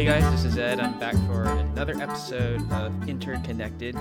Hey guys, this is Ed. I'm back for another episode of Interconnected.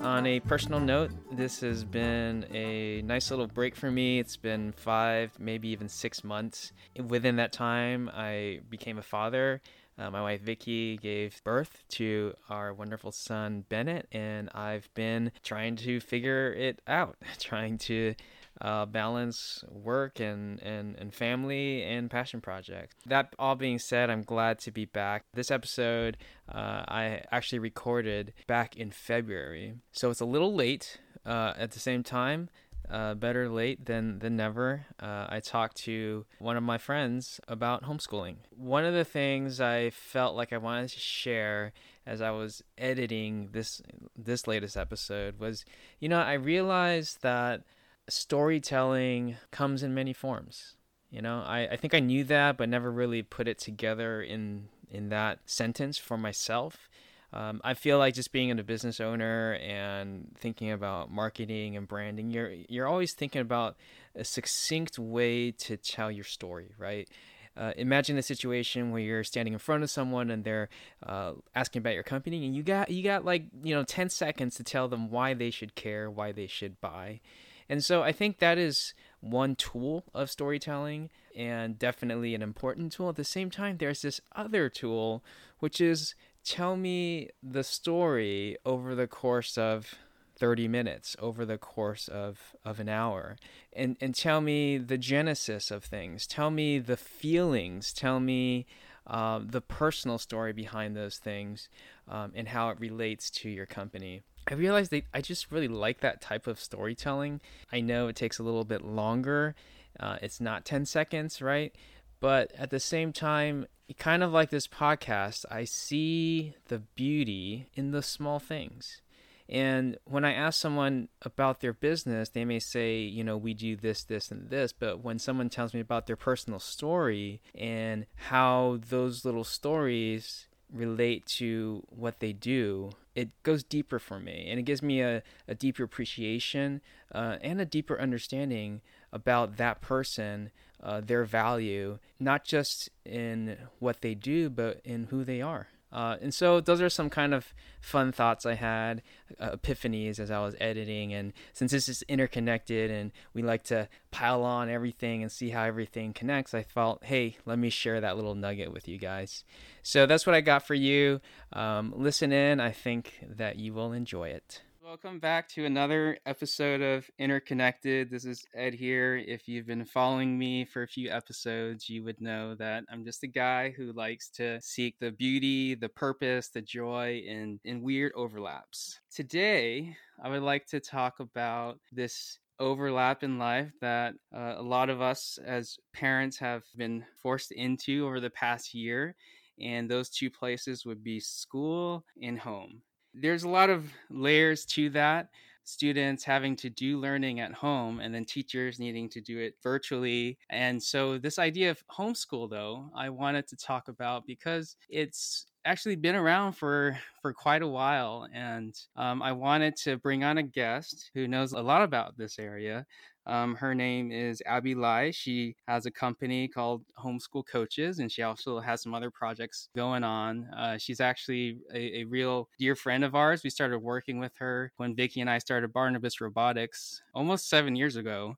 On a personal note, this has been a nice little break for me. It's been five, maybe even six months. Within that time, I became a father. Uh, my wife Vicky gave birth to our wonderful son Bennett, and I've been trying to figure it out, trying to uh, balance work and, and, and family and passion projects. That all being said, I'm glad to be back. This episode uh, I actually recorded back in February, so it's a little late. Uh, at the same time, uh, better late than than never. Uh, I talked to one of my friends about homeschooling. One of the things I felt like I wanted to share as I was editing this this latest episode was, you know, I realized that storytelling comes in many forms. You know, I, I think I knew that, but never really put it together in in that sentence for myself. Um, I feel like just being a business owner and thinking about marketing and branding, you're you're always thinking about a succinct way to tell your story, right? Uh, imagine a situation where you're standing in front of someone and they're uh, asking about your company, and you got you got like you know ten seconds to tell them why they should care, why they should buy, and so I think that is one tool of storytelling and definitely an important tool. At the same time, there's this other tool which is tell me the story over the course of 30 minutes over the course of, of an hour. And, and tell me the genesis of things. Tell me the feelings. Tell me uh, the personal story behind those things um, and how it relates to your company. I realized that i just really like that type of storytelling. I know it takes a little bit longer uh, it's not 10 seconds right? But at the same time kind of like this podcast, I see the beauty in the small things. And when I ask someone about their business, they may say, you know, we do this, this, and this. But when someone tells me about their personal story and how those little stories relate to what they do, it goes deeper for me. And it gives me a, a deeper appreciation uh, and a deeper understanding about that person uh, their value, not just in what they do, but in who they are. Uh, and so those are some kind of fun thoughts I had, uh, epiphanies as I was editing. And since this is interconnected and we like to pile on everything and see how everything connects, I felt, hey, let me share that little nugget with you guys. So that's what I got for you. Um, listen in. I think that you will enjoy it. Welcome back to another episode of Interconnected. This is Ed here. If you've been following me for a few episodes, you would know that I'm just a guy who likes to seek the beauty, the purpose, the joy in, in weird overlaps. Today, I would like to talk about this overlap in life that uh, a lot of us as parents have been forced into over the past year. And those two places would be school and home there's a lot of layers to that students having to do learning at home and then teachers needing to do it virtually. And so, this idea of homeschool, though, I wanted to talk about because it's actually been around for for quite a while and um, i wanted to bring on a guest who knows a lot about this area um, her name is Abby Lai. She has a company called Homeschool Coaches, and she also has some other projects going on. Uh, she's actually a, a, real dear friend of ours. We started working with her when Vicky and I started Barnabas Robotics almost seven years ago.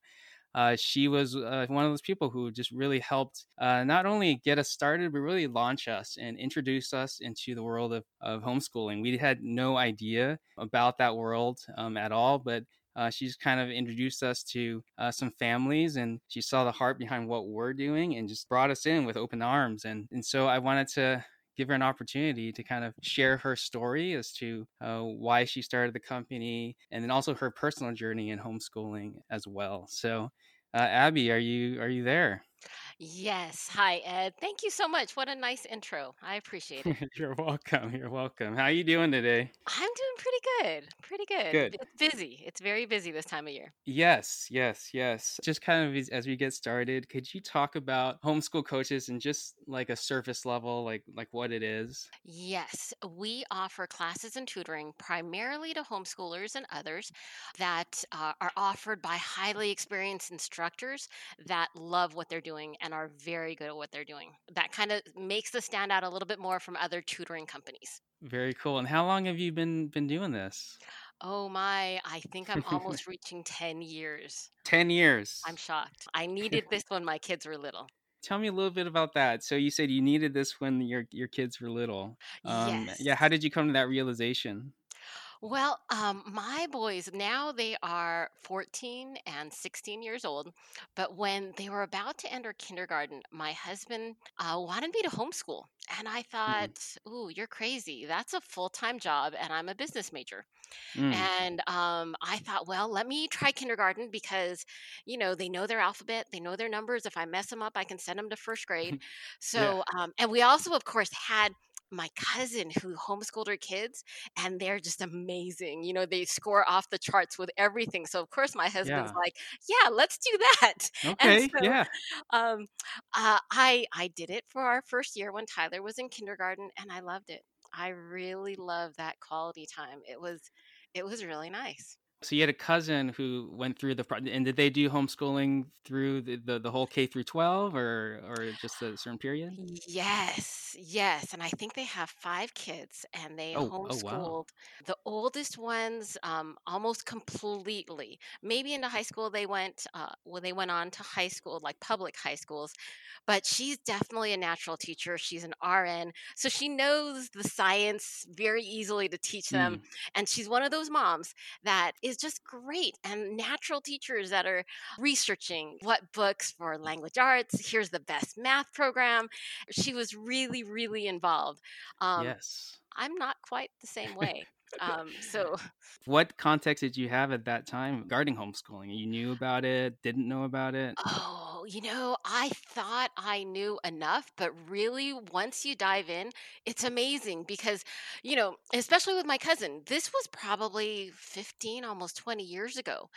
Uh, she was uh, one of those people who just really helped uh, not only get us started, but really launch us and introduce us into the world of, of homeschooling. We had no idea about that world um, at all, but uh, she's kind of introduced us to uh, some families and she saw the heart behind what we're doing and just brought us in with open arms. And, and so I wanted to give her an opportunity to kind of share her story as to uh, why she started the company and then also her personal journey in homeschooling as well. So, uh, Abby, are you are you there? Yes. Hi, Ed. Thank you so much. What a nice intro. I appreciate it. You're welcome. You're welcome. How are you doing today? I'm doing pretty good. Pretty good. Good. It's busy. It's very busy this time of year. Yes, yes, yes. Just kind of as, as we get started, could you talk about homeschool coaches and just like a surface level, like like what it is? Yes, we offer classes and tutoring primarily to homeschoolers and others that uh, are offered by highly experienced instructors that love what they're doing and are very good at what they're doing. That kind of makes us stand out a little bit more from other tutoring companies. Very cool. And how long have you been been doing this? Oh my, I think I'm almost reaching 10 years. 10 years. I'm shocked. I needed this when my kids were little. Tell me a little bit about that. So you said you needed this when your your kids were little. Um, Yes. yeah, how did you come to that realization? Well, um, my boys now they are 14 and 16 years old. But when they were about to enter kindergarten, my husband uh, wanted me to homeschool. And I Mm, thought, ooh, you're crazy. That's a full time job. And I'm a business major. mm, And um, I thought, well, let me try kindergarten because, you know, they know their alphabet, they know their numbers. If I mess them up, I can send them to first grade. yeah. So, um, and we also, of course, had my cousin who homeschooled her kids, and they're just amazing. You know, they score off the charts with everything. So, of course, my husband's Yeah. like, yeah, let's do that. And Okay. so, Yeah. um, uh, I I did it for our first year when Tyler was in kindergarten, and I loved it. I really loved that quality time. It was it was really nice. So you had a cousin who went through the and did they do homeschooling through the, the, the whole K through 12 or or just a certain period? Yes, yes. And I think they have five kids and they Oh, oh wow. homeschooled the oldest ones um, almost completely. Maybe into high school they went, uh, well, they went on to high school, like public high schools, but she's definitely a natural teacher. She's an RN. So she knows the science very easily to teach them. Mm, And she's one of those moms that is just great and natural teachers that are researching what books for language arts. Here's the best math program she was really, really involved. Um, yes. I'm not quite the same way. Um, so What context did you have at that time regarding homeschooling? You knew about it, didn't know about it? Oh, you know, I thought I knew enough, but really, once you dive in, it's amazing because, you know, especially with my cousin, this was probably 15, almost 20 years ago.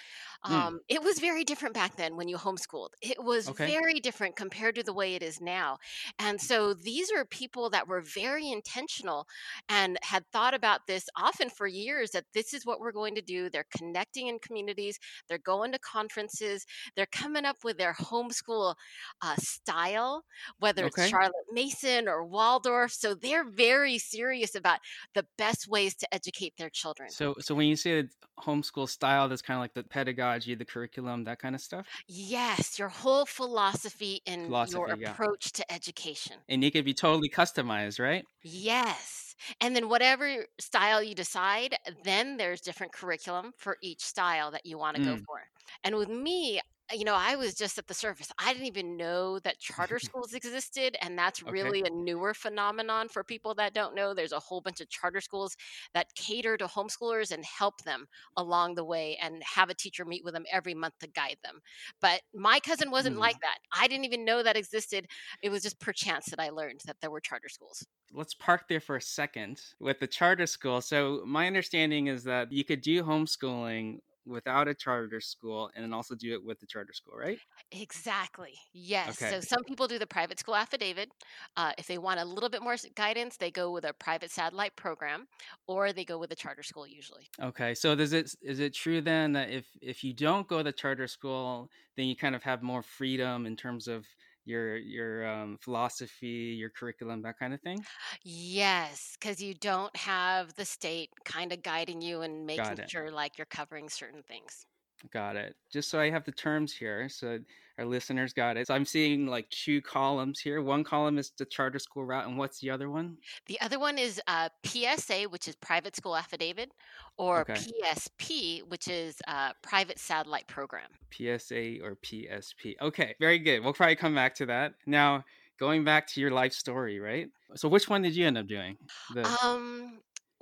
Mm, Um, it was very different back then when you homeschooled. It was okay. very different compared to the way it is now. And so these are people that were very intentional and had thought about this often for years that this is what we're going to do. They're connecting in communities, they're going to conferences they're coming up with their homeschool uh, style, whether it's Charlotte Mason or Waldorf. So they're very serious about the best ways to educate their children. So so when you say homeschool style, that's kind of like the pedagogy, the curriculum, that kind of stuff? Yes, your whole philosophy your Philosophy, yeah. approach to education. And it could be totally customized, right? Yes. And then whatever style you decide, then there's different curriculum for each style that you want to go Mm, for. And with me, you know, I was just at the surface. I didn't even know that charter schools existed. And that's okay. really a newer phenomenon for people that don't know. There's a whole bunch of charter schools that cater to homeschoolers and help them along the way and have a teacher meet with them every month to guide them. But my cousin wasn't Mm. like that. I didn't even know that existed. It was just perchance that I learned that there were charter schools. Let's park there for a second with the charter school. So my understanding is that you could do homeschooling without a charter school and then also do it with the charter school, right? Exactly. Yes. Okay. So some people do the private school affidavit. Uh, if they want a little bit more guidance, they go with a private satellite program, or they go with a charter school usually. Okay. So does it is it true then that if if you don't go to charter school, then you kind of have more freedom in terms of your your um, philosophy, your curriculum, that kind of thing? Yes, because you don't have the state kind of guiding you and making sure like you're covering certain things. Got it. Just so I have the terms here, so our listeners got it. So I'm seeing like two columns here. One column is the charter school route, and what's the other one? The other one is uh, PSA, which is private school affidavit, or Okay, PSP, which is uh, private satellite program. PSA or PSP. Okay, very good. We'll probably come back to that. Now, going back to your life story, right? So which one did you end up doing? The Um,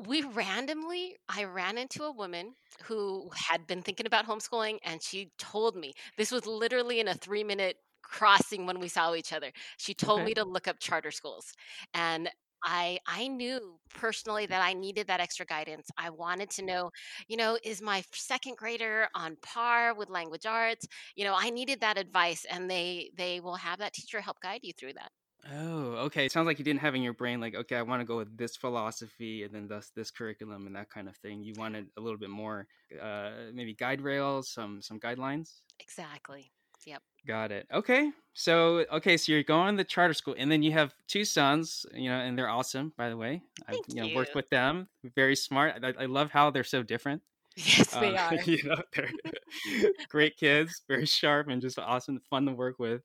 we randomly, I ran into a woman who had been thinking about homeschooling, and she told me this was literally in a three minute crossing when we saw each other. She told okay. me to look up charter schools, and I I knew personally that I needed that extra guidance. I wanted to know, you know, is my second grader on par with language arts? You know, I needed that advice, and they they will have that teacher help guide you through that. Oh, okay. It sounds like you didn't have in your brain like, okay, I want to go with this philosophy and then thus this curriculum and that kind of thing. You wanted a little bit more, uh, maybe guide rails, some some guidelines. Exactly. Yep. Got it. Okay. So okay, so you're going to charter school, and then you have two sons, you know, and they're awesome, by the way. I've Thank you know worked with them. Very smart. I, I love how they're so different. Yes, Uh, they are. you know, they're great kids, very sharp, and just awesome, fun to work with.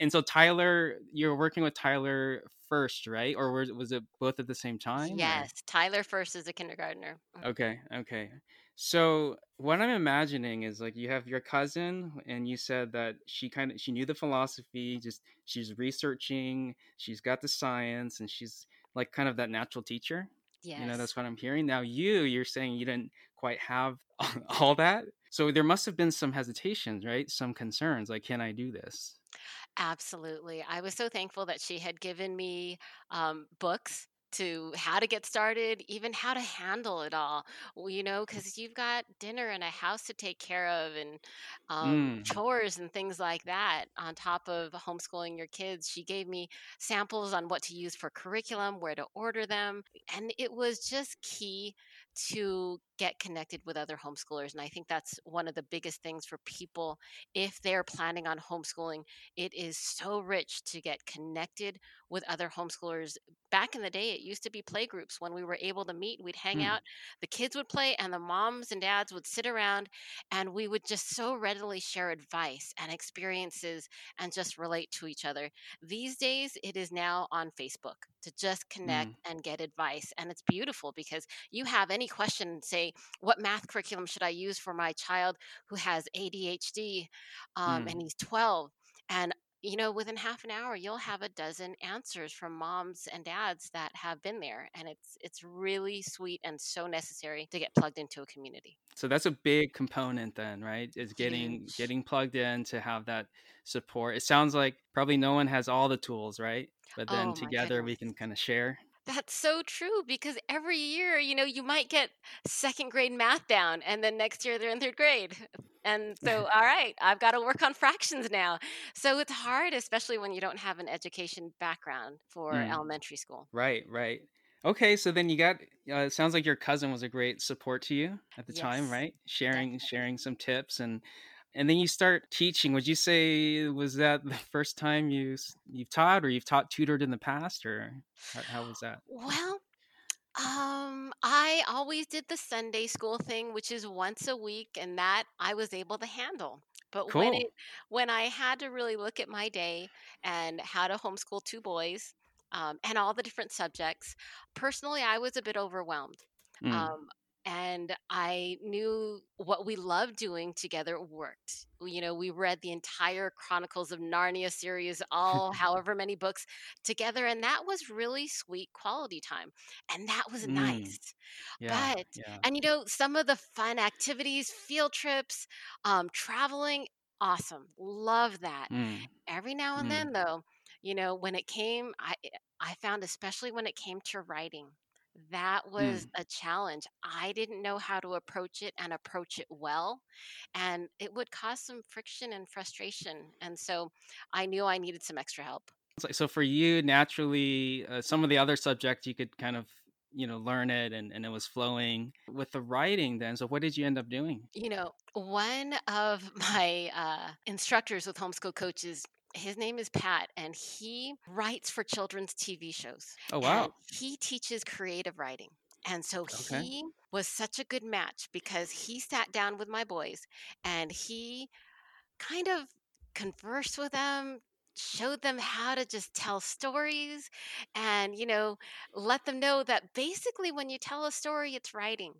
And so Tyler, you're working with Tyler first, right? Or was was it both at the same time? or- Yes, Tyler first is a kindergartner. Mhm. Okay, okay. So what I'm imagining is like you have your cousin, and you said that she kind of she knew the philosophy, just she's researching, she's got the science, and she's like kind of that natural teacher. Yeah, You know, that's what I'm hearing. Now you, you're saying you didn't quite have all that. So there must have been some hesitations, right? Some concerns, like, can I do this? Absolutely. I was so thankful that she had given me um, books to how to get started, even how to handle it all. Well, you know, because you've got dinner and a house to take care of and um, Mm, chores and things like that on top of homeschooling your kids. She gave me samples on what to use for curriculum, where to order them. And it was just key to get connected with other homeschoolers. And I think that's one of the biggest things for people if they're planning on homeschooling it is so rich to get connected with other homeschoolers. Back in the day, it used to be play groups. When we were able to meet, we'd hang mm, out, the kids would play, and the moms and dads would sit around, and we would just so readily share advice and experiences and just relate to each other. These days, it is now on Facebook to just connect mm, and get advice. And it's beautiful because you have any question, say, what math curriculum should I use for my child who has ADHD um, and mm. he's 12? And you know, within half an hour, you'll have a dozen answers from moms and dads that have been there, and it's it's really sweet and so necessary to get plugged into a community. So that's a big component then, right? Is getting Huge. getting plugged in to have that support. It sounds like probably no one has all the tools, right? But then Oh together we can kind of share. That's so true because every year, you know, you might get second grade math down, and then next year they're in third grade. And so, all right, I've got to work on fractions now. So it's hard, especially when you don't have an education background for Mm, elementary school. right, right. Okay, so then you got uh, it sounds like your cousin was a great support to you at the time, right? Sharing definitely. sharing some tips and and then you start teaching. Would you say was that the first time you you've taught or you've taught tutored in the past or how, how was that? Well, Um, I always did the Sunday school thing, which is once a week, and that I was able to handle. But when it when I had to really look at my day and how to homeschool two boys, um, and all the different subjects, personally, I was a bit overwhelmed. Mm. Um, and I knew what we loved doing together worked. You know, we read the entire Chronicles of Narnia series, all however many books together, and that was really sweet quality time. And that was Mm. nice. Yeah, But, yeah. and you know, some of the fun activities, field trips, um, traveling, awesome. Love that. Mm. Every now and Mm. then, though, you know, when it came, I, I found, especially when it came to writing, that was Mm. a challenge. I didn't know how to approach it and approach it well. And it would cause some friction and frustration. And so I knew I needed some extra help. So, for you, naturally, uh, some of the other subjects you could kind of, you know, learn it and, and it was flowing with the writing then. So what did you end up doing? You know, one of my uh, instructors with homeschool coaches, his name is Pat, and he writes for children's TV shows Oh, wow. he teaches creative writing. And so Okay. he was such a good match because he sat down with my boys and he kind of conversed with them showed them how to just tell stories and you know let them know that basically when you tell a story it's writing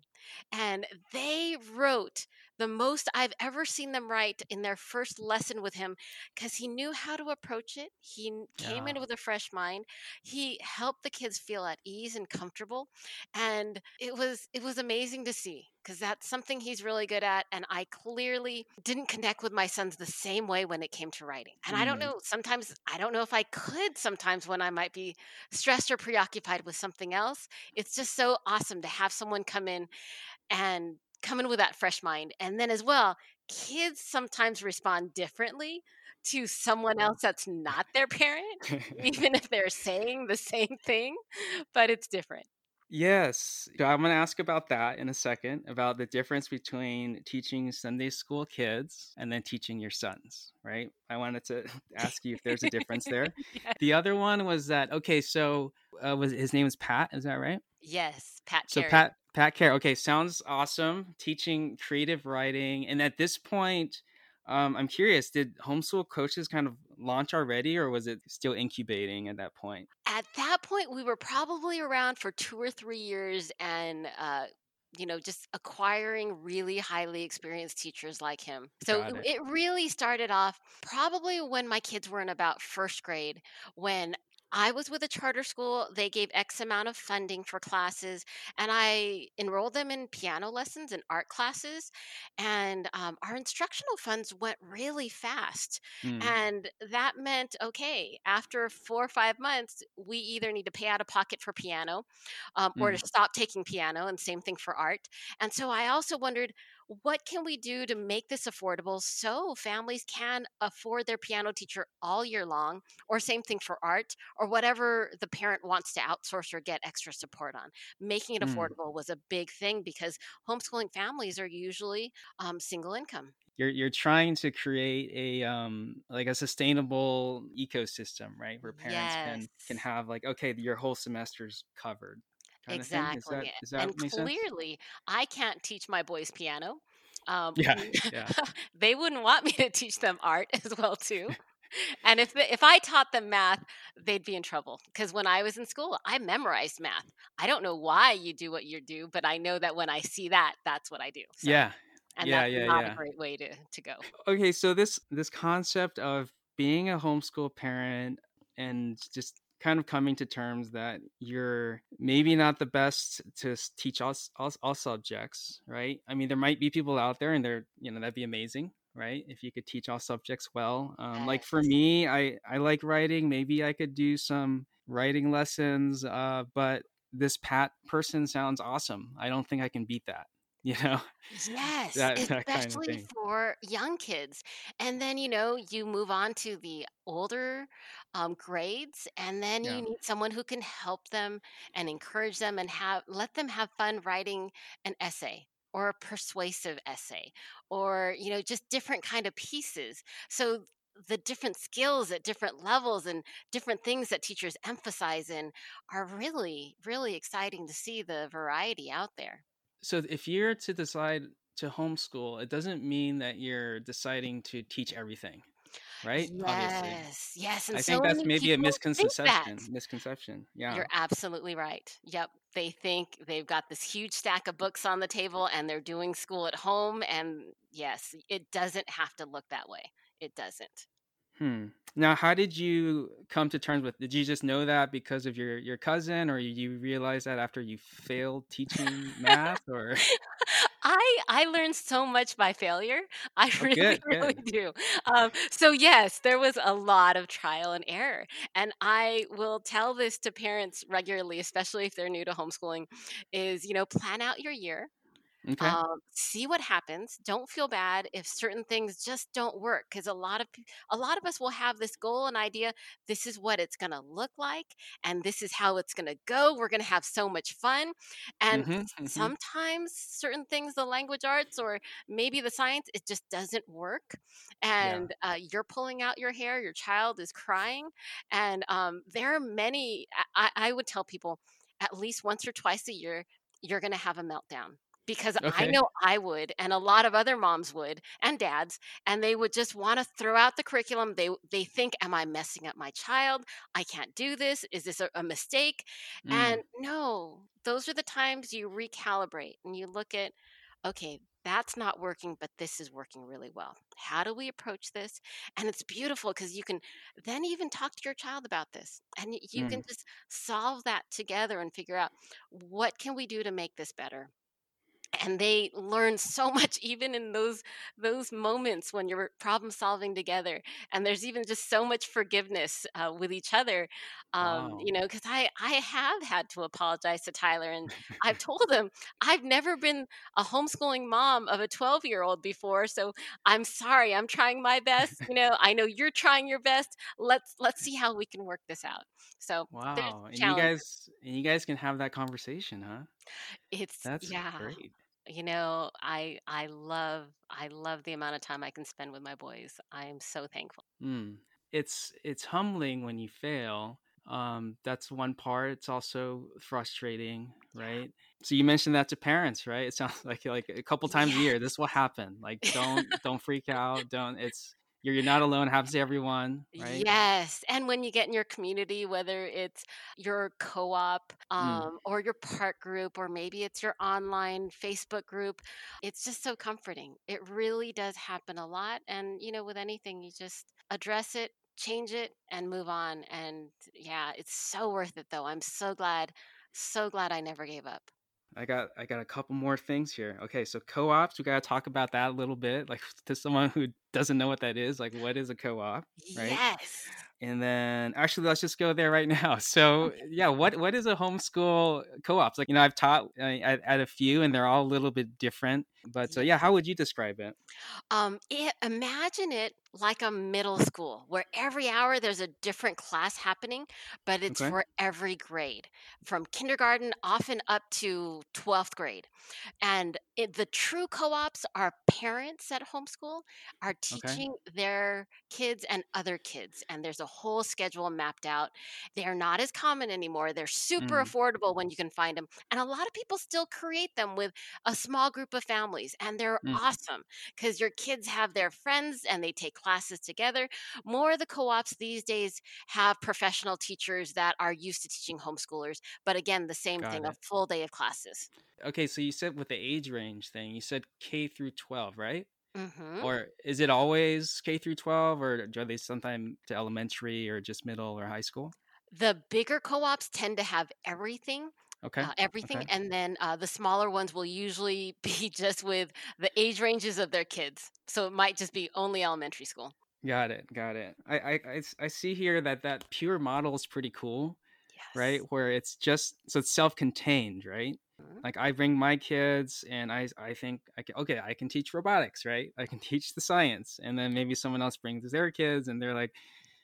and they wrote the most I've ever seen them write in their first lesson with him because he knew how to approach it. He came Yeah. in with a fresh mind. He helped the kids feel at ease and comfortable, and it was it was amazing to see because that's something he's really good at. And I clearly didn't connect with my sons the same way when it came to writing. And I don't Mm. know. Sometimes I don't know if I could. Sometimes when I might be stressed or preoccupied with something else, it's just so awesome to have someone come in and come in with that fresh mind. And then as well, kids sometimes respond differently to someone else that's not their parent, even if they're saying the same thing, but it's different. Yes. I'm going to ask about that in a second about the difference between teaching Sunday school kids and then teaching your sons, right? I wanted to ask you if there's a difference there. yes. The other one was that okay, so uh, was his name was Pat, is that right? yes, Pat So Carey. Pat Pat Care. Okay, sounds awesome. Teaching creative writing, and at this point, um, I'm curious. Did homeschool coaches kind of launch already, or was it still incubating at that point? At that point, we were probably around for two or three years and, uh, you know, just acquiring really highly experienced teachers like him. So it it. it really started off probably when my kids were in about first grade, when I was with a charter school. They gave X amount of funding for classes, and I enrolled them in piano lessons and art classes. And um, our instructional funds went really fast. Hmm. And that meant, okay, after four or five months, we either need to pay out of pocket for piano um, or Mm. to stop taking piano, and same thing for art. And so I also wondered, what can we do to make this affordable so families can afford their piano teacher all year long, or same thing for art, or whatever the parent wants to outsource or get extra support on? Making it Mm. affordable was a big thing because homeschooling families are usually um, single income. You're you're trying to create a um like a sustainable ecosystem, right? Where parents can can have like okay, your whole semester's covered, kind of thing. Is that Exactly. that And make sense? clearly, I can't teach my boys piano. Um, Yeah, yeah. they wouldn't want me to teach them art as well too. And if the, if I taught them math, they'd be in trouble because when I was in school, I memorized math. I don't know why you do what you do, but I know that when I see that, that's what I do. So, Yeah, and yeah, that's yeah, not a great way to to go. Okay, so this this concept of being a homeschool parent and just kind of coming to terms that you're maybe not the best to teach all, all, all subjects, right? I mean, there might be people out there, and they're you know that'd be amazing, right? If you could teach all subjects well. Um, like for me, I I like writing. Maybe I could do some writing lessons. Uh, but this Pat person sounds awesome. I don't think I can beat that. You know Yes, that that kind of especially for young kids. And then, you know, you move on to the older um, grades, and then Yeah. you need someone who can help them and encourage them and have let them have fun writing an essay or a persuasive essay or, you know, just different kind of pieces. So the different skills at different levels and different things that teachers emphasize in are really, really exciting to see the variety out there. So if you're to decide to homeschool, it doesn't mean that you're deciding to teach everything, right? Obviously. Yes, yes, and I so think that's maybe a people think that. misconception. Misconception. Yeah. You're absolutely right. Yep. They think they've got this huge stack of books on the table and they're doing school at home. And yes, it doesn't have to look that way. It doesn't. Hmm. Now, how did you come to terms with? Did you just know that because of your your cousin, or you realize that after you failed teaching math, or? I I learned so much by failure. I Oh, really, good, really do. Um, so yes, there was a lot of trial and error, and I will tell this to parents regularly, especially if they're new to homeschooling, is you know plan out your year Okay. um, see what happens don't feel bad if certain things just don't work because a lot of a lot of us will have this goal and idea this is what it's going to look like and this is how it's going to go we're going to have so much fun and Mm-hmm. Mm-hmm. sometimes certain things the language arts or maybe the science it just doesn't work Yeah. and uh, you're pulling out your hair your child is crying and um, there are many I I would tell people at least once or twice a year you're going to have a meltdown because I know I would and a lot of other moms would and dads and they would just want to throw out the curriculum. They they think am I messing up my child? I can't do this. Is this a, a mistake? And Mm. no those are the times you recalibrate and you look at okay that's not working but this is working really well. How do we approach this? And it's beautiful because you can then even talk to your child about this and you can Mm. just solve that together and figure out what can we do to make this better and they learn so much even in those those moments when you're problem solving together and there's even just so much forgiveness uh, with each other um, Wow. you know because i i have had to apologize to tyler and i've told him i've never been a homeschooling mom of a 12 year old before so i'm sorry i'm trying my best you know i know you're trying your best let's let's see how we can work this out so Wow. And you guys and you guys can have that conversation, huh? it's That's yeah great. You know, I I love I love the amount of time I can spend with my boys. I am so thankful. Mm. It's it's humbling when you fail. Um, that's one part. It's also frustrating, right? So you mentioned that to parents, right? It sounds like like a couple times a year. This will happen. Like don't don't freak out. Don't. It's you're you're not alone. Happens to everyone, right? Yes. And when you get in your community, whether it's your co op Mm. um, or your park group, or maybe it's your online Facebook group, it's just so comforting. It really does happen a lot. And, you know, with anything, you just address it, change it, and move on. And yeah, it's so worth it, though. I'm so glad, so glad I never gave up. I got I got a couple more things here. Okay, so co-ops, we got to talk about that a little bit. Like to someone who doesn't know what that is, like what is a co-op, right? Yes. And then actually let's just go there right now. So, yeah, what what is a homeschool co-ops? Like, you know, I've taught uh, at, at a few and they're all a little bit different. But so yeah, how would you describe it? Um, it, imagine it like a middle school where every hour there's a different class happening, but it's Okay. for every grade from kindergarten often up to 12th grade. And it, the true co ops are parents at homeschool are Okay. teaching their kids and other kids. And there's a whole schedule mapped out. They're not as common anymore. They're super Mm, affordable when you can find them. And a lot of people still create them with a small group of families, and they're mm, awesome because your kids have their friends and they take classes together. More of the co ops these days have professional teachers that are used to teaching homeschoolers. But again, the same got thing a full day of classes. Okay, so you said with the age range thing, you said K through 12, right? hmm Or is it always K through 12 or are they sometime to elementary or just middle or high school? The bigger co ops tend to have everything. Okay. Uh, everything Okay. and then uh, the smaller ones will usually be just with the age ranges of their kids so it might just be only elementary school Got it. Got it. I, I, I see here that that pure model is pretty cool, right? Where it's just so it's self-contained, right? Mhm. Like I bring my kids and I I think I can okay, I can teach robotics, right? I can teach the science. And then maybe someone else brings their kids and they're like,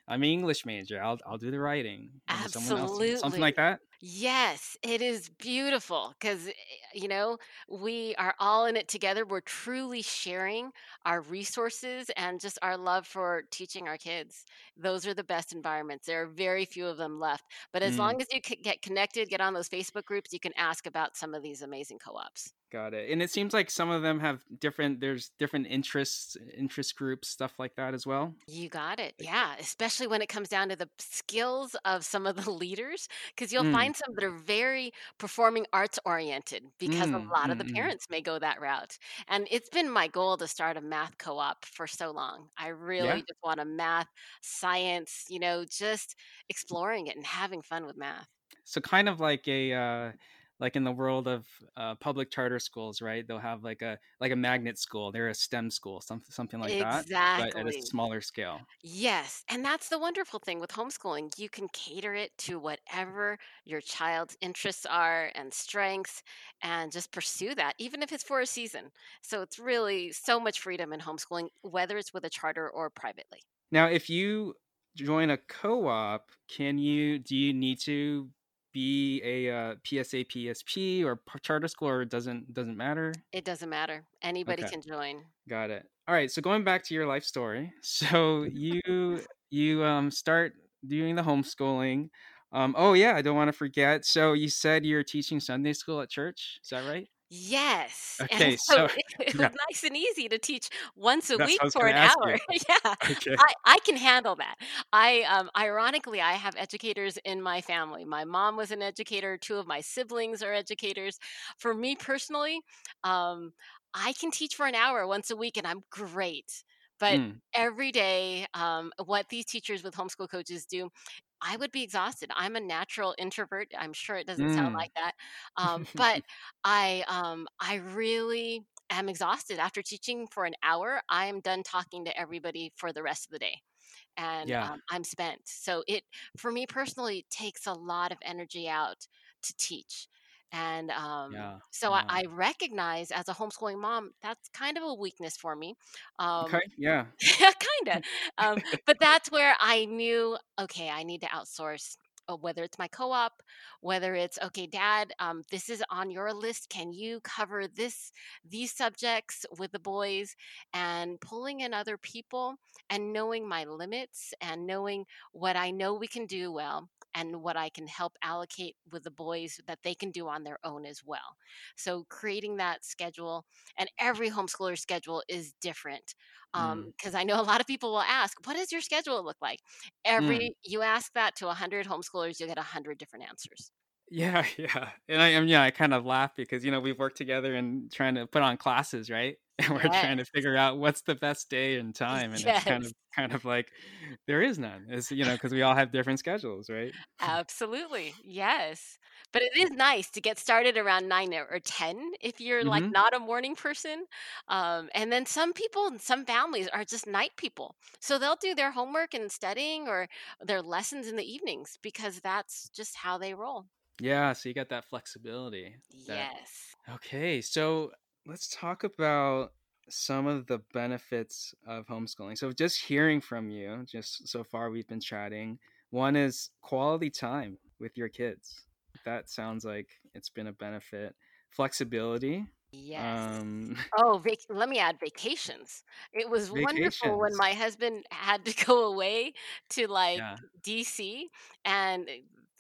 I'm an English major. I'll I'll do the writing. Someone else something like that. Yes, it is beautiful because, you know, we are all in it together. We're truly sharing our resources and just our love for teaching our kids. Those are the best environments. There are very few of them left. But as Mm, long as you get connected, get on those Facebook groups, you can ask about some of these amazing co ops. got it. And it seems like some of them have different there's different interests, interest groups, stuff like that as well. You got it. Yeah. Especially when it comes down to the skills of some of the leaders, because you'll Mm, find some that are very performing arts oriented because a mm, lot of the mm. parents may go that route. And it's been my goal to start a math co op for so long. I Yeah. really just want a math, science, you know, just exploring it and having fun with math. So kind of like a uh like in the world of uh, public charter schools, right? They'll have like a like a magnet school. They're a STEM school, something something like that, but at a smaller scale. Yes, and that's the wonderful thing with homeschooling. You can cater it to whatever your child's interests are and strengths and just pursue that, even if it's for a season. So it's really so much freedom in homeschooling, whether it's with a charter or privately. Now, if you join a co-op, can you do you need to be a uh, PSA PSP or charter school or it doesn't doesn't matter? It doesn't matter. Anybody Okay. can join. Got it. All right. So going back to your life story. So you you um start doing the homeschooling. Um oh yeah, I don't want to forget. So you said you're teaching Sunday school at church. Is that right? Yes. And Okay. so So it, it was yeah, nice and easy to teach once a that's week what I was for an hour. yeah. Okay. I, I can handle that. I um ironically I have educators in my family. My mom was an educator, two of my siblings are educators. For me personally, um I can teach for an hour once a week and I'm great. But Mm, every day, um, what these teachers with homeschool coaches do I would be exhausted. I'm a natural introvert. I'm sure it doesn't sound Mm. like that. Um, but I um, I really am exhausted after teaching for an hour. I am done talking to everybody for the rest of the day and yeah, um, I'm spent. So it, for me personally, takes a lot of energy out to teach. And um, yeah, so I, yeah. I recognize as a homeschooling mom, that's kind of a weakness for me. Okay, Um, yeah. kind of. Um, but that's where I knew, okay, I need to outsource. uh, Whether it's my co op, whether it's, okay, dad, um, this is on your list. Can you cover this, these subjects with the boys? And pulling in other people and knowing my limits and knowing what I know we can do well and what I can help allocate with the boys that they can do on their own as well. So creating that schedule and every homeschooler schedule is different Mm. because I know a lot of people will ask, "What does your schedule look like?" Mm. Every you ask that to 100 homeschoolers, you'll get 100 different answers. Yeah, yeah. And I am yeah, I kind of laugh because you know we've worked together and trying to put on classes, right? And we're Yes. trying to figure out what's the best day and time, and it's kind of kind of like there is none. It's you know because we all have different schedules, right? Absolutely. Yes. But it is nice to get started around 9 or or 10 if you're like hmm not a morning person. Um, and then some people and some families are just night people. So they'll do their homework and studying or their lessons in the evenings because that's just how they roll. Yeah, so you got that flexibility. That Yes. okay. So let's talk about some of the benefits of homeschooling. So just hearing from you, just so far we've been chatting. One is quality time with your kids. That sounds like it's been a benefit. Flexibility, Yes. um, Oh, vac let me add vacations. It was wonderful when my husband had to go away to, like, Yeah. DC, and,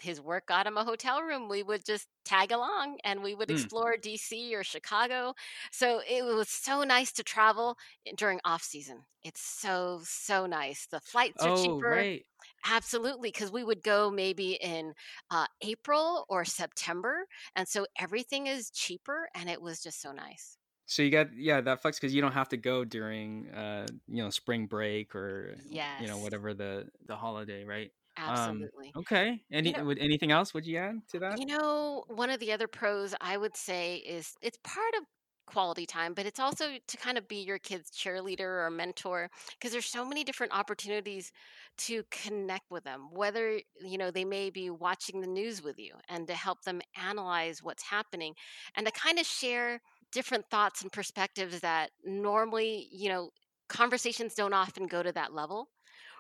his work got him a hotel room. We would just tag along, and we would Mm. explore DC or Chicago. So, it was so nice to travel during off season. It's so, so nice. The flights are Oh, cheaper. right. Absolutely, because we would go maybe in, uh, April or September, and so everything is cheaper, and it was just so nice. So you got yeah that flex because you don't have to go during uh you know spring break or you know whatever the the holiday right um absolutely. okay You any know, would anything else would you add to that you know, one of the other pros I would say is it's part of quality time, but it's also to kind of be your kid's cheerleader or mentor because there's so many different opportunities to connect with them, whether, you know, they may be watching the news with you and to help them analyze what's happening and to kind of share different thoughts and perspectives that normally, you know, conversations don't often go to that level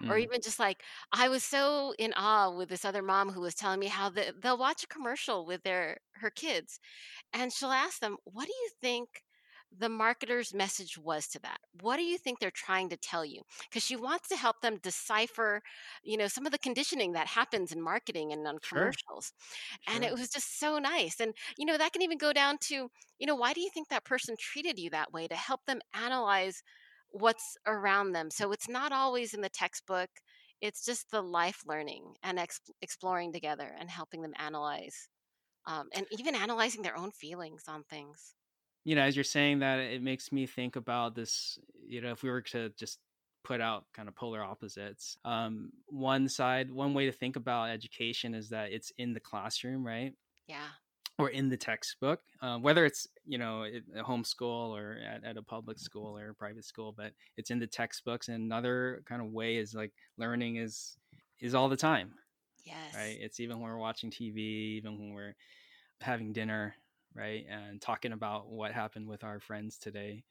or mm, even just like I was so in awe with this other mom who was telling me how the, they'll watch a commercial with their her kids, and she'll ask them, "What do you think?" The marketer's message was to that. What do you think they're trying to tell you? Because she wants to help them decipher, you know, some of the conditioning that happens in marketing and on sure commercials. And it sure was just so nice. And, you know, that can even go down to, you know, why do you think that person treated you that way to help them analyze what's around them? So it's not always in the textbook, it's just the life learning and ex- exploring together and helping them analyze um, and even analyzing their own feelings on things. you know as you're saying that it makes me think about this you know if we were to just put out kind of polar opposites um one side one way to think about education is that it's in the classroom right Yeah. Or in the textbook, uh, whether it's you know at a homeschool or at, at a public school or a private school, but it's in the textbooks. And another kind of way is like learning is is all the time, Yes. right? It's even when we're watching TV, even when we're having dinner, right, and talking about what happened with our friends today.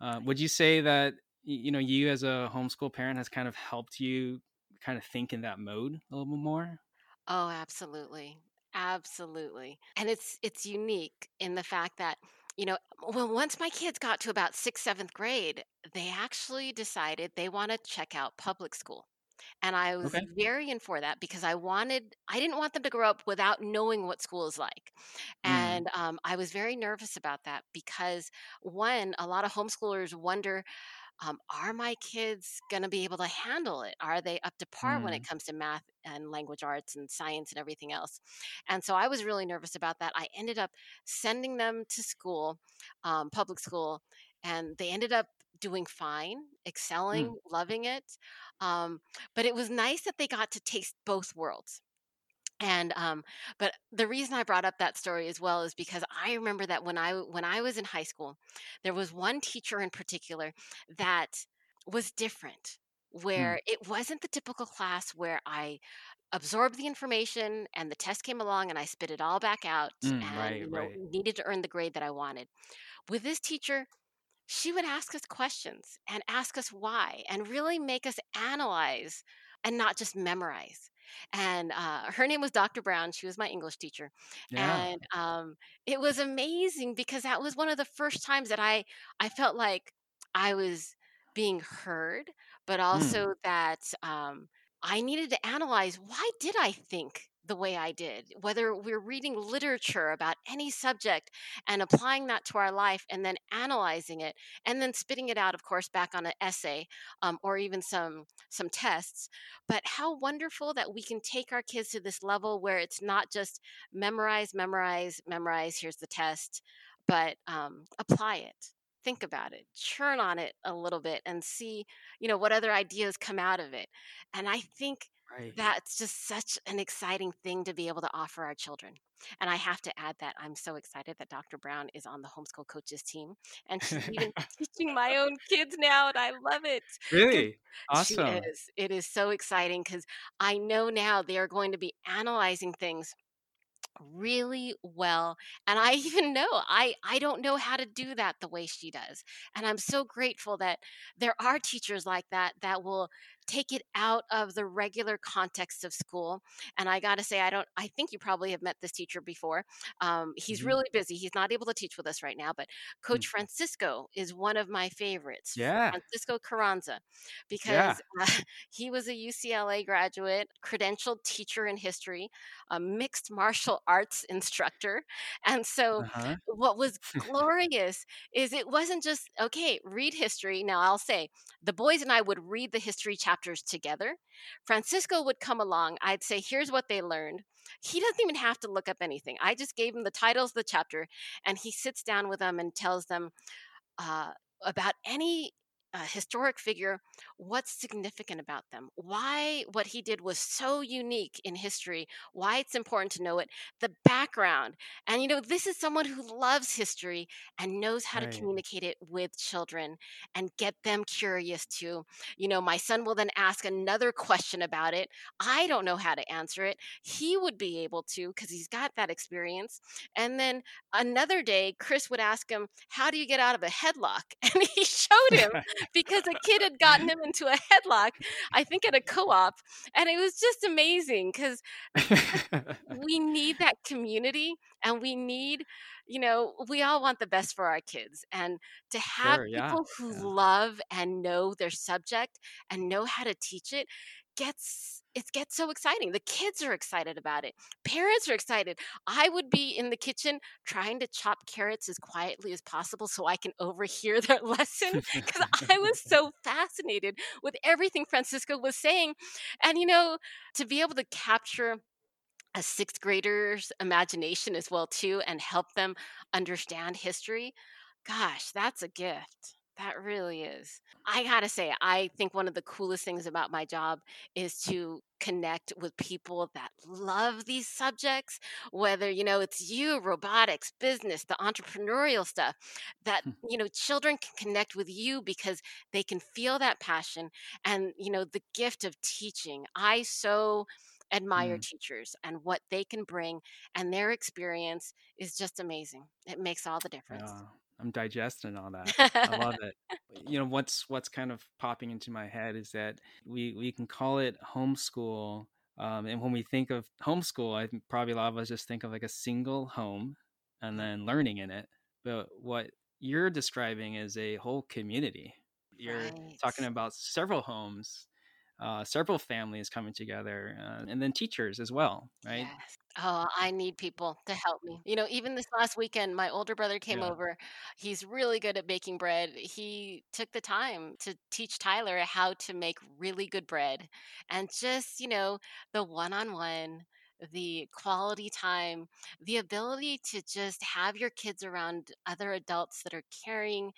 Uh, would you say that you know you as a homeschool parent has kind of helped you kind of think in that mode a little bit more? Oh, absolutely. Absolutely. And it's it's unique in the fact that, you know, well, once my kids got to about sixth, seventh grade, they actually decided they want to check out public school. And I was Okay. very in for that because I wanted, I didn't want them to grow up without knowing what school is like. Mm, And um, I was very nervous about that because, one, a lot of homeschoolers wonder um, are my kids going to be able to handle it? Are they up to par when it mm, comes to math and language arts and science and everything else? And so I was really nervous about that. I ended up sending them to school, um, public school, and they ended up doing fine, Mm. excelling, loving it. Um, but it was nice that they got to taste both worlds. And um, but the reason I brought up that story as well is because I remember that when I when I was in high school, there was one teacher in particular that was different, Mm. where it wasn't the typical class where I absorbed the information and the test came along and I spit it all back out Mm, and right, you know right. needed to earn the grade that I wanted. With this teacher, she would ask us questions and ask us why and really make us analyze and not just memorize. And uh, her name was Dr. Brown. She was my English teacher. Yeah. And um, it was amazing because that was one of the first times that I, I felt like I was being heard, but Mm, also that um, I needed to analyze why did I think the way I did? Whether we're reading literature about any subject and applying that to our life and then analyzing it and then spitting it out of course back on an essay um, or even some some tests but how wonderful that we can take our kids to this level where it's not just memorize memorize memorize here's the test but um, apply it think about it churn on it a little bit and see you know what other ideas come out of it and i think right. that's just such an exciting thing to be able to offer our children and I have to add that I'm so excited that Dr. Brown is on the homeschool coaches team and she's even teaching my own kids now. And I love it Really? she Awesome. is. It is so exciting because I know now they are going to be analyzing things really well and i even know i i don't know how to do that the way she does and i'm so grateful that there are teachers like that that will take it out of the regular context of school and i got to say i don't i think you probably have met this teacher before um, he's Mhm. really busy he's not able to teach with us right now but coach francisco is one of my favorites Yeah. francisco carranza Yeah. because uh, he was a ucla graduate credentialed teacher in history a mixed martial arts instructor. And so, Uh-huh. what was glorious is it wasn't just, okay, read history. Now, I'll say the boys and I would read the history chapters together. Francisco would come along. I'd say, here's what they learned. He doesn't even have to look up anything. I just gave him the titles of the chapter, and he sits down with them and tells them uh, about any uh, historic figure, what's significant about them, why what he did was so unique in history, why it's important to know it, the background. And, you know, this is someone who loves history and knows how to communicate it with children and get them curious too. You know, my son will then ask another question about it. I don't know how to answer it. He would be able to because he's got that experience. And then another day, Chris would ask him, How do you get out of a headlock? And he showed him because a kid had gotten mm-hmm. him into a headlock, I think at a co op. And it was just amazing because we need that community and we need, you know, we all want the best for our kids. And to have Sure, yeah. people who Yeah. love and know their subject and know how to teach it gets it gets so exciting. The kids are excited about it. Parents are excited. I would be in the kitchen trying to chop carrots as quietly as possible so I can overhear their lesson because I was so fascinated with everything Francisco was saying. And you know, to be able to capture a sixth grader's imagination as well too and help them understand history gosh that's a gift that really is i gotta say i think one of the coolest things about my job is to connect with people that love these subjects whether you know it's you robotics business the entrepreneurial stuff that you know children can connect with you because they can feel that passion and you know the gift of teaching i so admire Mm, teachers and what they can bring and their experience is just amazing. It makes all the difference. yeah. I'm digesting all that. I love it. You know, what's what's kind of popping into my head is that we we can call it homeschool. Um, and when we think of homeschool, I think probably a lot of us just think of like a single home and then learning in it. But what you're describing is a whole community. You're right. talking about several homes, uh, several families coming together, uh, and then teachers as well, right? Yes. Oh, I need people to help me. You know, even this last weekend, my older brother came Yeah. over. He's really good at baking bread. He took the time to teach Tyler how to make really good bread. And just, you know, the one on one, the quality time, the ability to just have your kids around other adults that are caring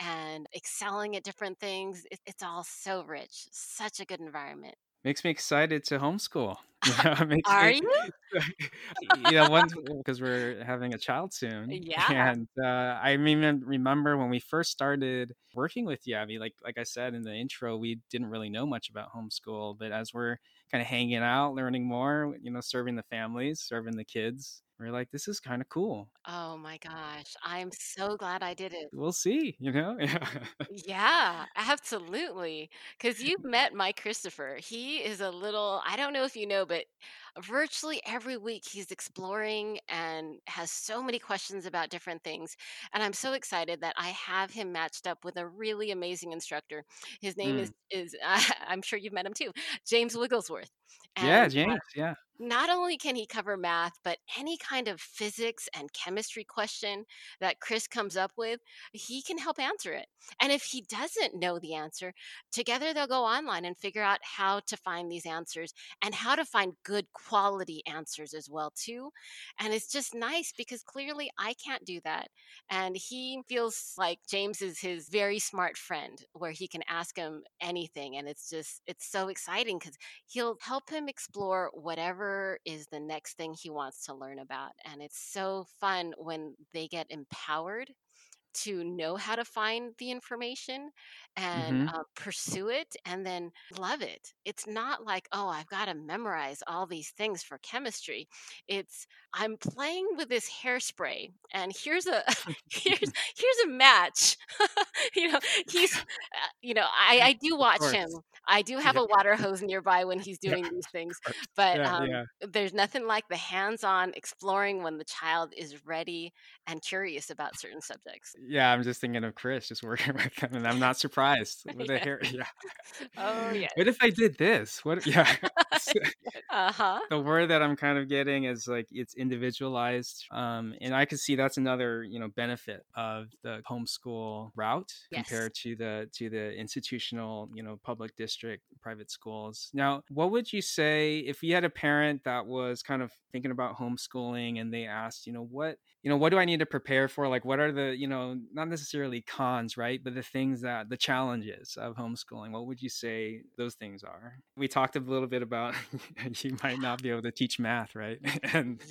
and excelling at different things. It, it's all so rich, such a good environment. Makes me excited to homeschool. Makes Are me, you? you know, one because we're having a child soon, Yeah. and uh, I even remember when we first started working with Abby. Like like I said in the intro, we didn't really know much about homeschool, but as we're kind of hanging out, learning more, you know, serving the families, serving the kids, we're like, this is kind of cool. Oh my gosh. I'm so glad I did it. We'll see, you know. Yeah. Yeah, absolutely. Because you've met my Christopher. He is a little, I don't know if you know, but virtually every week he's exploring and has so many questions about different things. And I'm so excited that I have him matched up with a really amazing instructor. His name is Mm. is I'm sure you've met him too, James Wigglesworth. Yeah, James. Yeah. Not only can he cover math, but any kind of physics and chemistry question that Chris comes up with, he can help answer it. And if he doesn't know the answer, together they'll go online and figure out how to find these answers and how to find good quality answers as well too. And it's just nice because clearly I can't do that. And he feels like James is his very smart friend where he can ask him anything and it's just it's so exciting cuz he'll help him explore whatever is the next thing he wants to learn about. And it's so fun when they get empowered to know how to find the information and hmm uh, pursue it and then love it. It's not like, oh, I've got to memorize all these things for chemistry. It's I'm playing with this hairspray and here's a here's here's a match. you know, he's uh, you know, I I do watch him. I do have Yeah. a water hose nearby when he's Yeah. doing these things, but Yeah. um, Yeah. there's nothing like the hands-on exploring when the child is ready and curious about certain subjects. Yeah, I'm just thinking of Chris just working with him, and I'm not surprised with the hair. Yeah. Oh, yeah. What if I did this? What? Yeah. Uh-huh. the word that I'm kind of getting is like it's individualized, um, and I can see that's another you know benefit of the homeschool route Yes. compared to the to the institutional you know public district private schools. Now, what would you say if you had a parent that was kind of thinking about homeschooling and they asked, you know, what you know what do i need to prepare for like what are the you know not necessarily cons right but the things that the challenges of homeschooling what would you say those things are we talked a little bit about you might not be able to teach math right and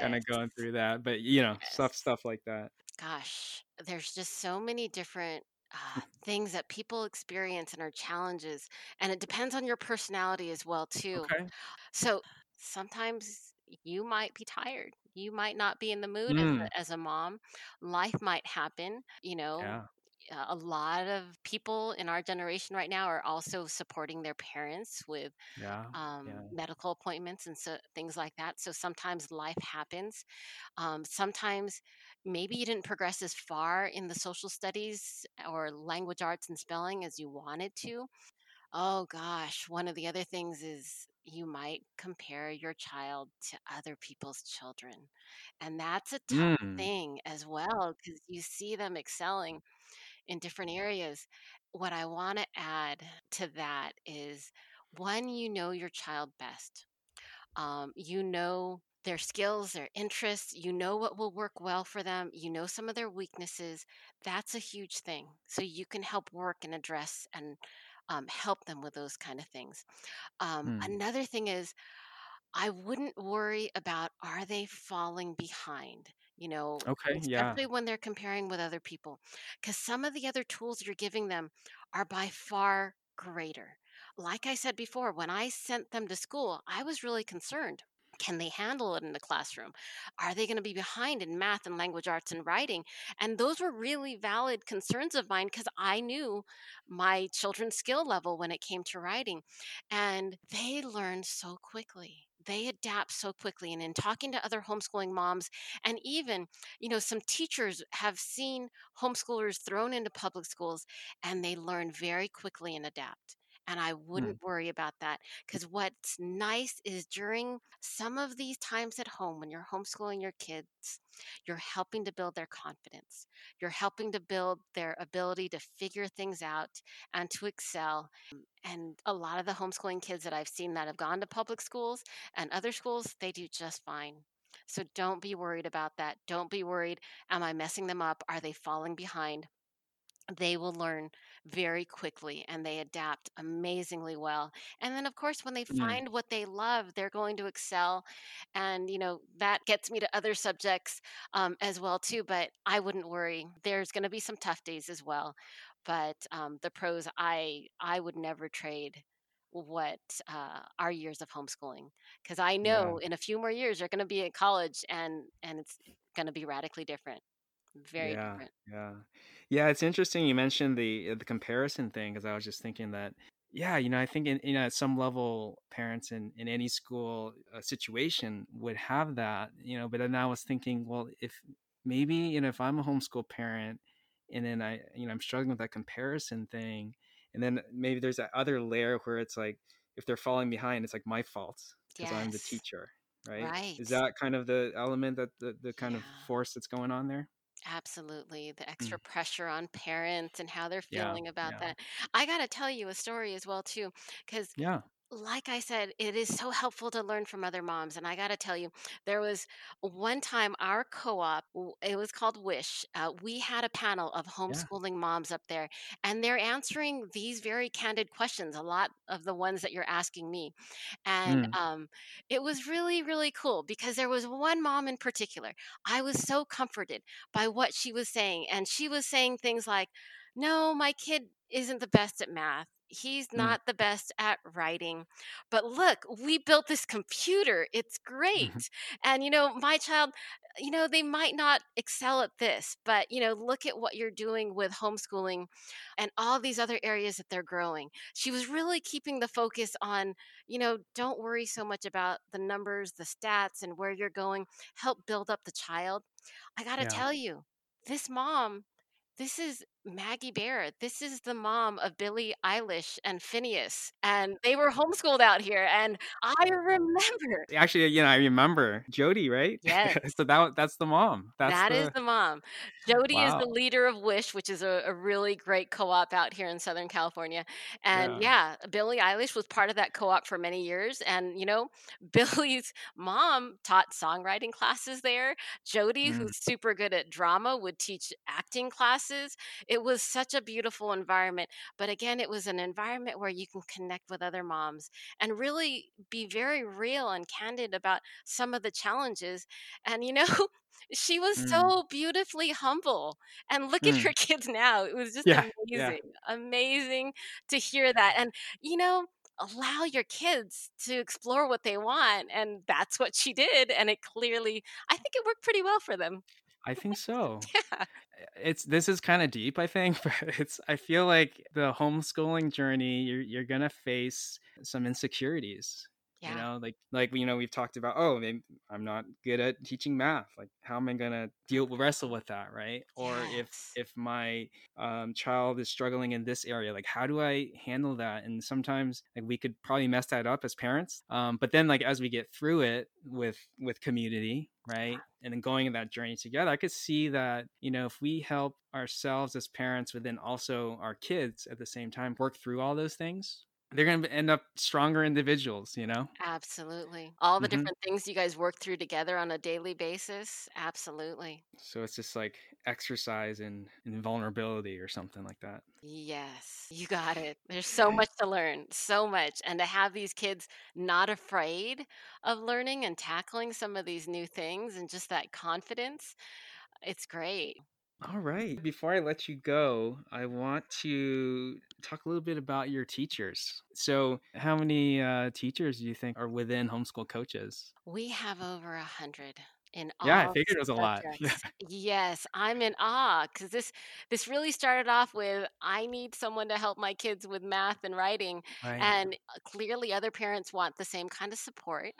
kind of going through that but you know Yes. stuff stuff like that Gosh, there's just so many different uh, things that people experience and are challenges, and it depends on your personality as well too. okay So sometimes you might be tired. You might not be in the mood as mm, a, as a mom. Life might happen. You know, yeah uh, a lot of people in our generation right now are also supporting their parents with yeah um, yeah medical appointments and so things like that. So sometimes life happens. Um, sometimes maybe you didn't progress as far in the social studies or language arts and spelling as you wanted to. Oh gosh, one of the other things is you might compare your child to other people's children. And that's a tough mm, thing as well because you see them excelling in different areas. What I want to add to that is one, you know your child best. Um, you know their skills, their interests, you know what will work well for them, you know some of their weaknesses. That's a huge thing. So you can help work and address and um, help them with those kind of things. Um, mm. another thing is I wouldn't worry about are they falling behind, you know, okay yeah especially when they're comparing with other people, because some of the other tools you're giving them are by far greater. Like I said before, when I sent them to school, I was really concerned. Can they handle it in the classroom? Are they going to be behind in math and language arts and writing? And those were really valid concerns of mine because I knew my children's skill level when it came to writing. And they learn so quickly. They adapt so quickly. And in talking to other homeschooling moms, and even, you know, some teachers have seen homeschoolers thrown into public schools and they learn very quickly and adapt. And I mm, wouldn't worry about that because what's nice is during some of these times at home when you're homeschooling your kids, you're helping to build their confidence. You're helping to build their ability to figure things out and to excel and a lot of the homeschooling kids that I've seen that have gone to public schools and other schools, they do just fine. So don't be worried about that. Don't be worried. Am I messing them up? Are they falling behind? They will learn very quickly and they adapt amazingly well. And then, of course, when they find what they love, they're going to excel. And, you know, that gets me to other subjects um, as well, too. But I wouldn't worry. There's going to be some tough days as well. But um, the pros, I, I would never trade what uh, our years of homeschooling because I yeah. know in a few more years they're going to be in college and and it's going to be radically different, very Yeah, different. yeah. Yeah, it's interesting you mentioned the uh, the comparison thing because I was just thinking that yeah, you know, I think in, you know at some level parents in in any school uh, situation would have that, you know, but then I was thinking, well, if maybe, you know, if I'm a homeschool parent and then I, you know, I'm struggling with that comparison thing, and then maybe there's that other layer where it's like if they're falling behind, it's like my fault because I'm the teacher, right? Is that kind of the element that the the kind of force that's going on there? Absolutely. The Mm. extra pressure on parents and how they're Yeah, feeling about yeah, that. I got to tell you a story as well too, because yeah, like I said, it is so helpful to learn from other moms. And I got to tell you, there was one time our co op, it was called Wish. Uh, we had a panel of yeah. homeschooling moms up there, and they're answering these very candid questions, a lot of the ones that you're asking me. And Mm, um, it was really, really cool because there was one mom in particular. I was so comforted by what she was saying. And she was saying things like, no, my kid isn't the best at math. He's mm, not the best at writing. But look, we built this computer. It's mhm. great. And, you know, my child, you know, they might not excel at this, but, you know, look at what you're doing with homeschooling and all these other areas that they're growing. She was really keeping the focus on, you know, don't worry so much about the numbers, the stats, and where you're going. Help build up the child. I got to Yeah. tell you, this mom this is Maggie Baird. This is the mom of Billie Eilish and Finneas, and they were homeschooled out here, and I remember Actually, you know, I remember Jody, right? Yes. So that that's the mom. That's That is the the mom. Jody is the leader of Wish, which is a, a really great co-op out here in Southern California. And Yeah. yeah, Billie Eilish was part of that co-op for many years. And you know, Billie's mom taught songwriting classes there. Jody, Mm, who's super good at drama, would teach acting classes. It was such a beautiful environment. But again, it was an environment where you can connect with other moms and really be very real and candid about some of the challenges. And you know, she was mm, so beautifully humble, and look at her mm. kids now. It was just Yeah, yeah. amazing, amazing to hear that, and, you know, allow your kids to explore what they want, and that's what she did, and it clearly I think it worked pretty well for them. I think so. Yeah, It's this is kinda deep, I think, but it's I feel like the homeschooling journey, you're you're gonna face some insecurities, Yeah. you know, like like, you know, we've talked about, "Oh, maybe I'm not good at teaching math, like, how am I gonna deal wrestle with that, right?" Or if if my, um, child is struggling in this area, like, how do I handle that? And sometimes, like, we could probably mess that up as parents, um, but then, like, as we get through it with with community, right? and then going in that journey together i could see that you know if we help ourselves as parents but then also our kids at the same time work through all those things they're going to end up stronger individuals you know absolutely. All the hmm different things you guys work through together on a daily basis, absolutely. so it's just like exercise and, and vulnerability or something like that Yes, you got it. There's so much to learn, so much. And to have these kids not afraid of learning and tackling some of these new things and just that confidence, it's great. All right before i let you go i want to talk a little bit about your teachers so how many uh, teachers do you think are within homeschool coaches We have over a hundred in all. yeah i figured it was a lot. Yes, I'm in awe because this this really started off with I need someone to help my kids with math and writing, right and uh, clearly other parents want the same kind of support.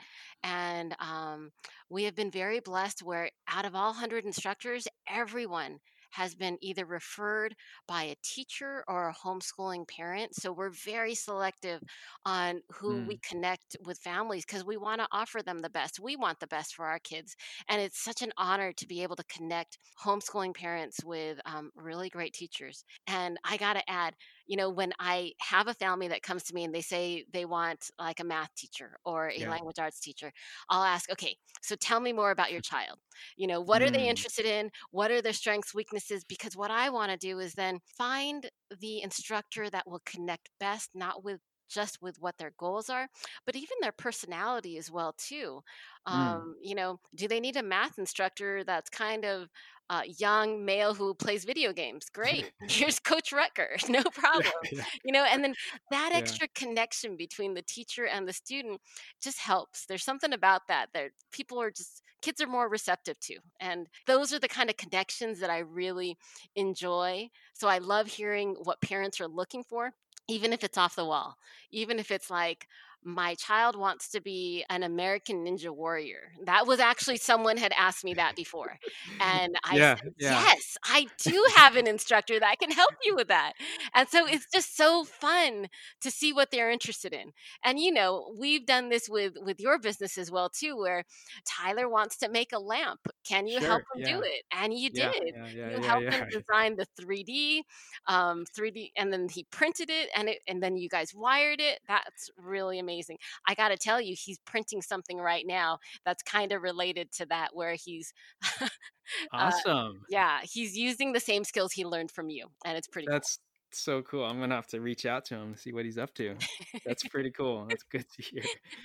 And um, we have been very blessed where out of all hundred instructors, everyone has been either referred by a teacher or a homeschooling parent. So we're very selective on who we Mm, connect with families because we want to offer them the best. We want the best for our kids. And it's such an honor to be able to connect homeschooling parents with um, really great teachers. And I got to add, you know, when I have a family that comes to me and they say they want like a math teacher or a Yeah. language arts teacher, I'll ask, okay, so tell me more about your child. You know, what are they Mm, interested in? What are their strengths, weaknesses? Because what I want to do is then find the instructor that will connect best, not with just with what their goals are, but even their personality as well too. mm. Um, you know, do they need a math instructor that's kind of uh, young male who plays video games? Great. Here's Coach Rucker. No problem. yeah, You know, and then that yeah. extra connection between the teacher and the student just helps. There's something about that that people are just kids are more receptive to. And those are the kind of connections that I really enjoy. So I love hearing what parents are looking for even if it's off the wall, even if it's like, my child wants to be an American Ninja Warrior. That was actually someone had asked me that before. And I Yeah, said, yeah. Yes, I do have an instructor that can help you with that. And so it's just so fun to see what they're interested in. And you know, we've done this with with your business as well too, where Tyler wants to make a lamp. Can you help Sure. him do it? And you Yeah. did. Yeah. Yeah. You Yeah. helped him design the 3D um 3D and then he printed it and it and then you guys wired it. That's really amazing. I got to tell you he's printing something right now that's kind of related to that where he's uh Awesome. yeah, he's using the same skills he learned from you and it's pretty cool. That's so cool. I'm gonna have to reach out to him to see what he's up to. That's pretty cool. That's good to hear.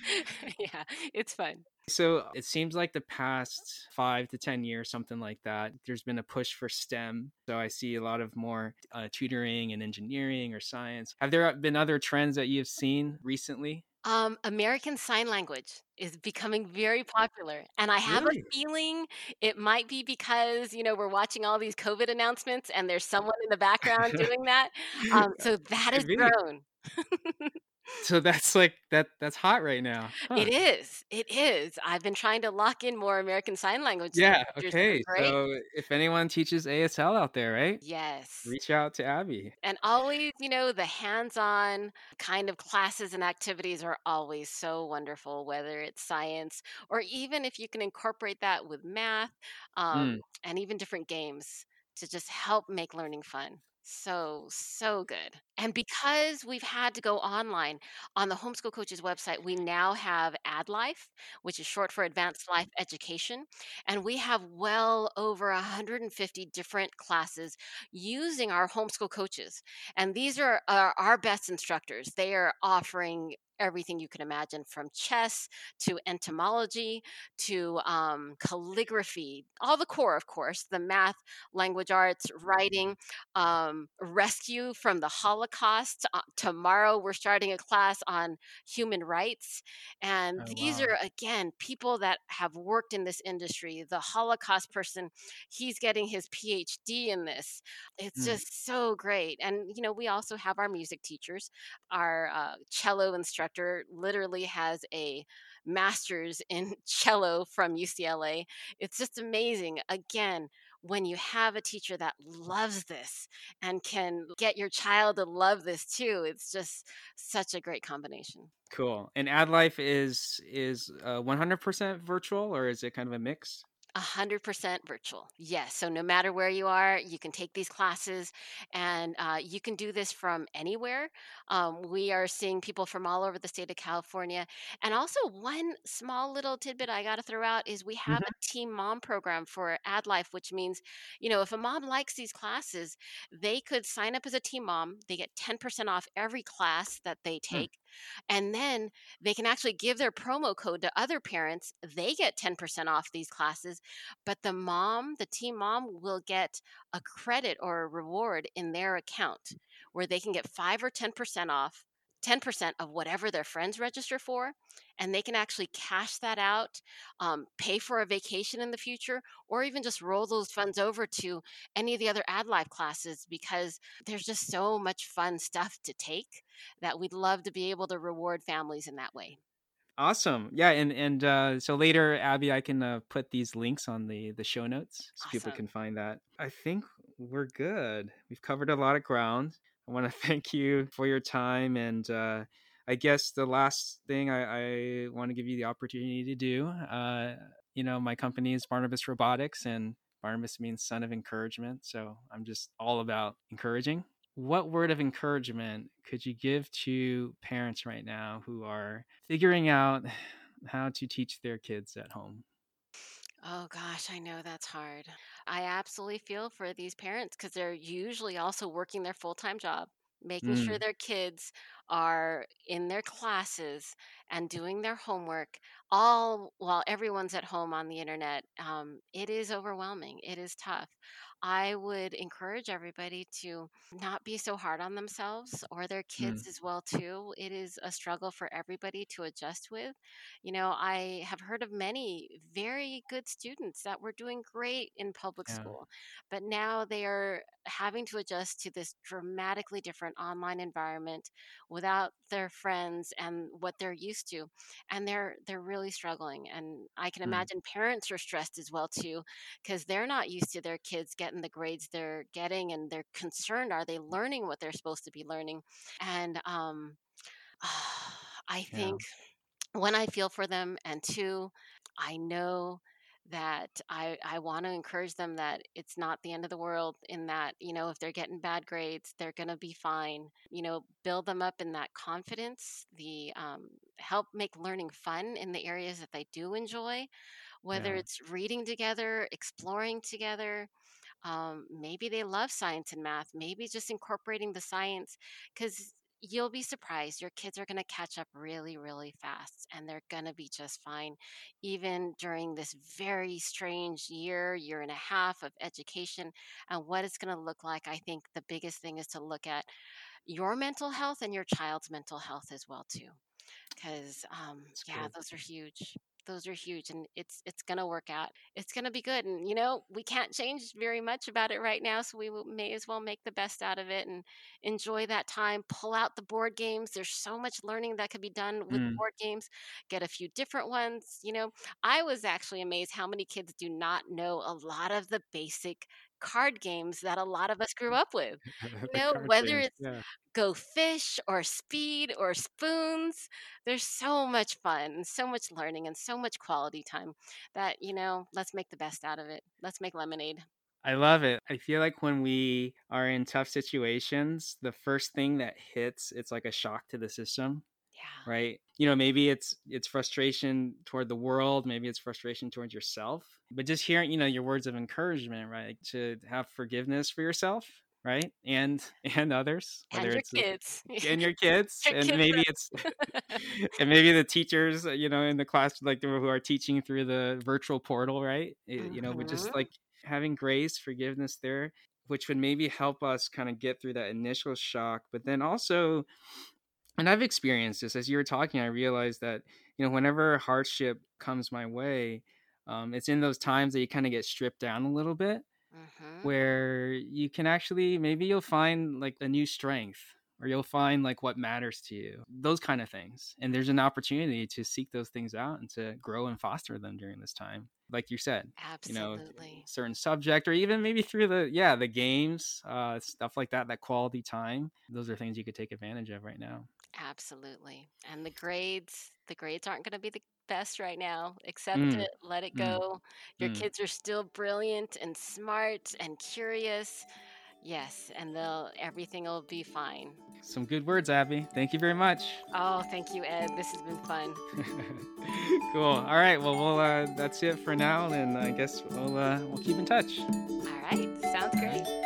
yeah, it's fun. So it seems like the past five to 10 years, something like that, there's been a push for STEM. So I see a lot of more uh, tutoring and engineering or science. Have there been other trends that you've seen recently? Um, American Sign Language is becoming very popular. And I have a Really? feeling it might be because, you know, we're watching all these COVID announcements and there's someone in the background doing that. Um, so that has Could be. grown. So that's like that that's hot right now. Huh. It is. It is. I've been trying to lock in more American Sign Language Yeah, okay. So if anyone teaches ASL out there, right? Yes. Reach out to Abby. And always, you know, the hands on kind of classes and activities are always so wonderful, whether it's science or even if you can incorporate that with math um, Mm, and even different games to just help make learning fun. So, so good. And because we've had to go online on the Homeschool Coaches website, we now have AdLife, which is short for Advanced Life Education. And we have well over 150 different classes using our homeschool coaches. And these are, are our best instructors. They are offering everything you can imagine from chess to entomology to um, calligraphy, all the core, of course, the math, language arts, writing, um, rescue from the Holocaust. Uh, tomorrow, we're starting a class on human rights. And Oh these wow. are, again, people that have worked in this industry. The Holocaust person, he's getting his PhD in this. It's Mm, just so great. And, you know, we also have our music teachers. Our uh, cello instructor literally has a master's in cello from UCLA. It's just amazing. Again, when you have a teacher that loves this and can get your child to love this too, it's just such a great combination. Cool. And AdLife is is uh, 100% virtual or is it kind of a mix? A hundred percent virtual. Yes. So no matter where you are, you can take these classes, and uh, you can do this from anywhere. Um, we are seeing people from all over the state of California, and also one small little tidbit I got to throw out is we have Mhm. a team mom program for AdLife, which means you know if a mom likes these classes, they could sign up as a team mom. They get ten percent off every class that they Mm, take, and then they can actually give their promo code to other parents. They get ten percent off these classes but the mom, the team mom, will get a credit or a reward in their account where they can get 5 or 10% off. 10% of whatever their friends register for, and they can actually cash that out, um, pay for a vacation in the future, or even just roll those funds over to any of the other AdLife classes because there's just so much fun stuff to take that we'd love to be able to reward families in that way. Awesome. Yeah, and and uh, so later, Abby, I can uh, put these links on the the show notes so people can find that. I think we're good. We've covered a lot of ground. I want to thank you for your time, and uh, I guess the last thing I, I want to give you the opportunity to do. Uh, you know, my company is Barnabas Robotics, and Barnabas means son of encouragement. So I'm just all about encouraging what word of encouragement could you give to parents right now who are figuring out how to teach their kids at home? Oh gosh, I know that's hard. I absolutely feel for these parents because they're usually also working their full time job, making sure Mm, their kids are in their classes and doing their homework, all while everyone's at home on the internet. Um, it is overwhelming, it is tough. I would encourage everybody to not be so hard on themselves or their mm, kids as well too. It is a struggle for everybody to adjust with. You know, I have heard of many very good students that were doing great in public yeah. school, but now they are having to adjust to this dramatically different online environment without their friends and what they're used to. And they're they're really struggling. And I can Mm, imagine parents are stressed as well too, because they're not used to their kids getting the grades they're getting and they're concerned are they learning what they're supposed to be learning? And um I yeah. think one, I feel for them, and two, I know that I I want to encourage them that it's not the end of the world in that, you know, if they're getting bad grades, they're going to be fine. You know, build them up in that confidence, the um, help make learning fun in the areas that they do enjoy, whether Yeah. it's reading together, exploring together, um, maybe they love science and math. Maybe just incorporating the science because you'll be surprised. Your kids are going to catch up really, really fast and they're going to be just fine. Even during this very strange year, year and a half of education and what it's going to look like, I think the biggest thing is to look at your mental health and your child's mental health as well too 'Cause, um, yeah, good. those are huge. Those are huge, and it's it's gonna work out. It's gonna be good, and, you know, we can't change very much about it right now, so we will may as well make the best out of it and enjoy that time. Pull out the board games. There's so much learning that could be done with Mm, board games. Get a few different ones, you know? I was actually amazed how many kids do not know a lot of the basic card games that a lot of us grew up with. You know, whether games. it's Yeah. Go Fish or Speed or Spoons. There's so much fun and so much learning and so much quality time that, you know, let's make the best out of it. Let's make lemonade. I love it. I feel like when we are in tough situations, the first thing that hits, it's like a shock to the system, Yeah. right? You know, maybe it's it's frustration toward the world, maybe it's frustration towards yourself. But just hearing, you know, your words of encouragement, right? To have forgiveness for yourself, right? And and others, whether And your the, kids. and your kids, Your and kids maybe it's and maybe the teachers, you know, in the class like who are teaching through the virtual portal, right? Eh, You know, but just Mhm. like having grace, forgiveness there, which would maybe help us kind of get through that initial shock. But then also, and I've experienced this as you were talking, I realized that, you know, whenever hardship comes my way, um, it's in those times that you kind of get stripped down a little bit Mhm. where you can actually maybe you'll find like a new strength or you'll find like what matters to you those kind of things and there's an opportunity to seek those things out and to grow and foster them during this time like you said you know Absolutely. certain subject or even maybe through the yeah the games uh stuff like that that quality time those are things you could take advantage of right now Absolutely. And the grades, the grades aren't going to be the best right now. Accept mm, it, let it mm, go. Your mm. kids are still brilliant and smart and curious. Yes, and they'll everything will be fine. some good words abby thank you very much Oh, thank you, Ed. This has been fun. cool all right well we'll uh that's it for now and i guess we'll uh we'll keep in touch All right, sounds great.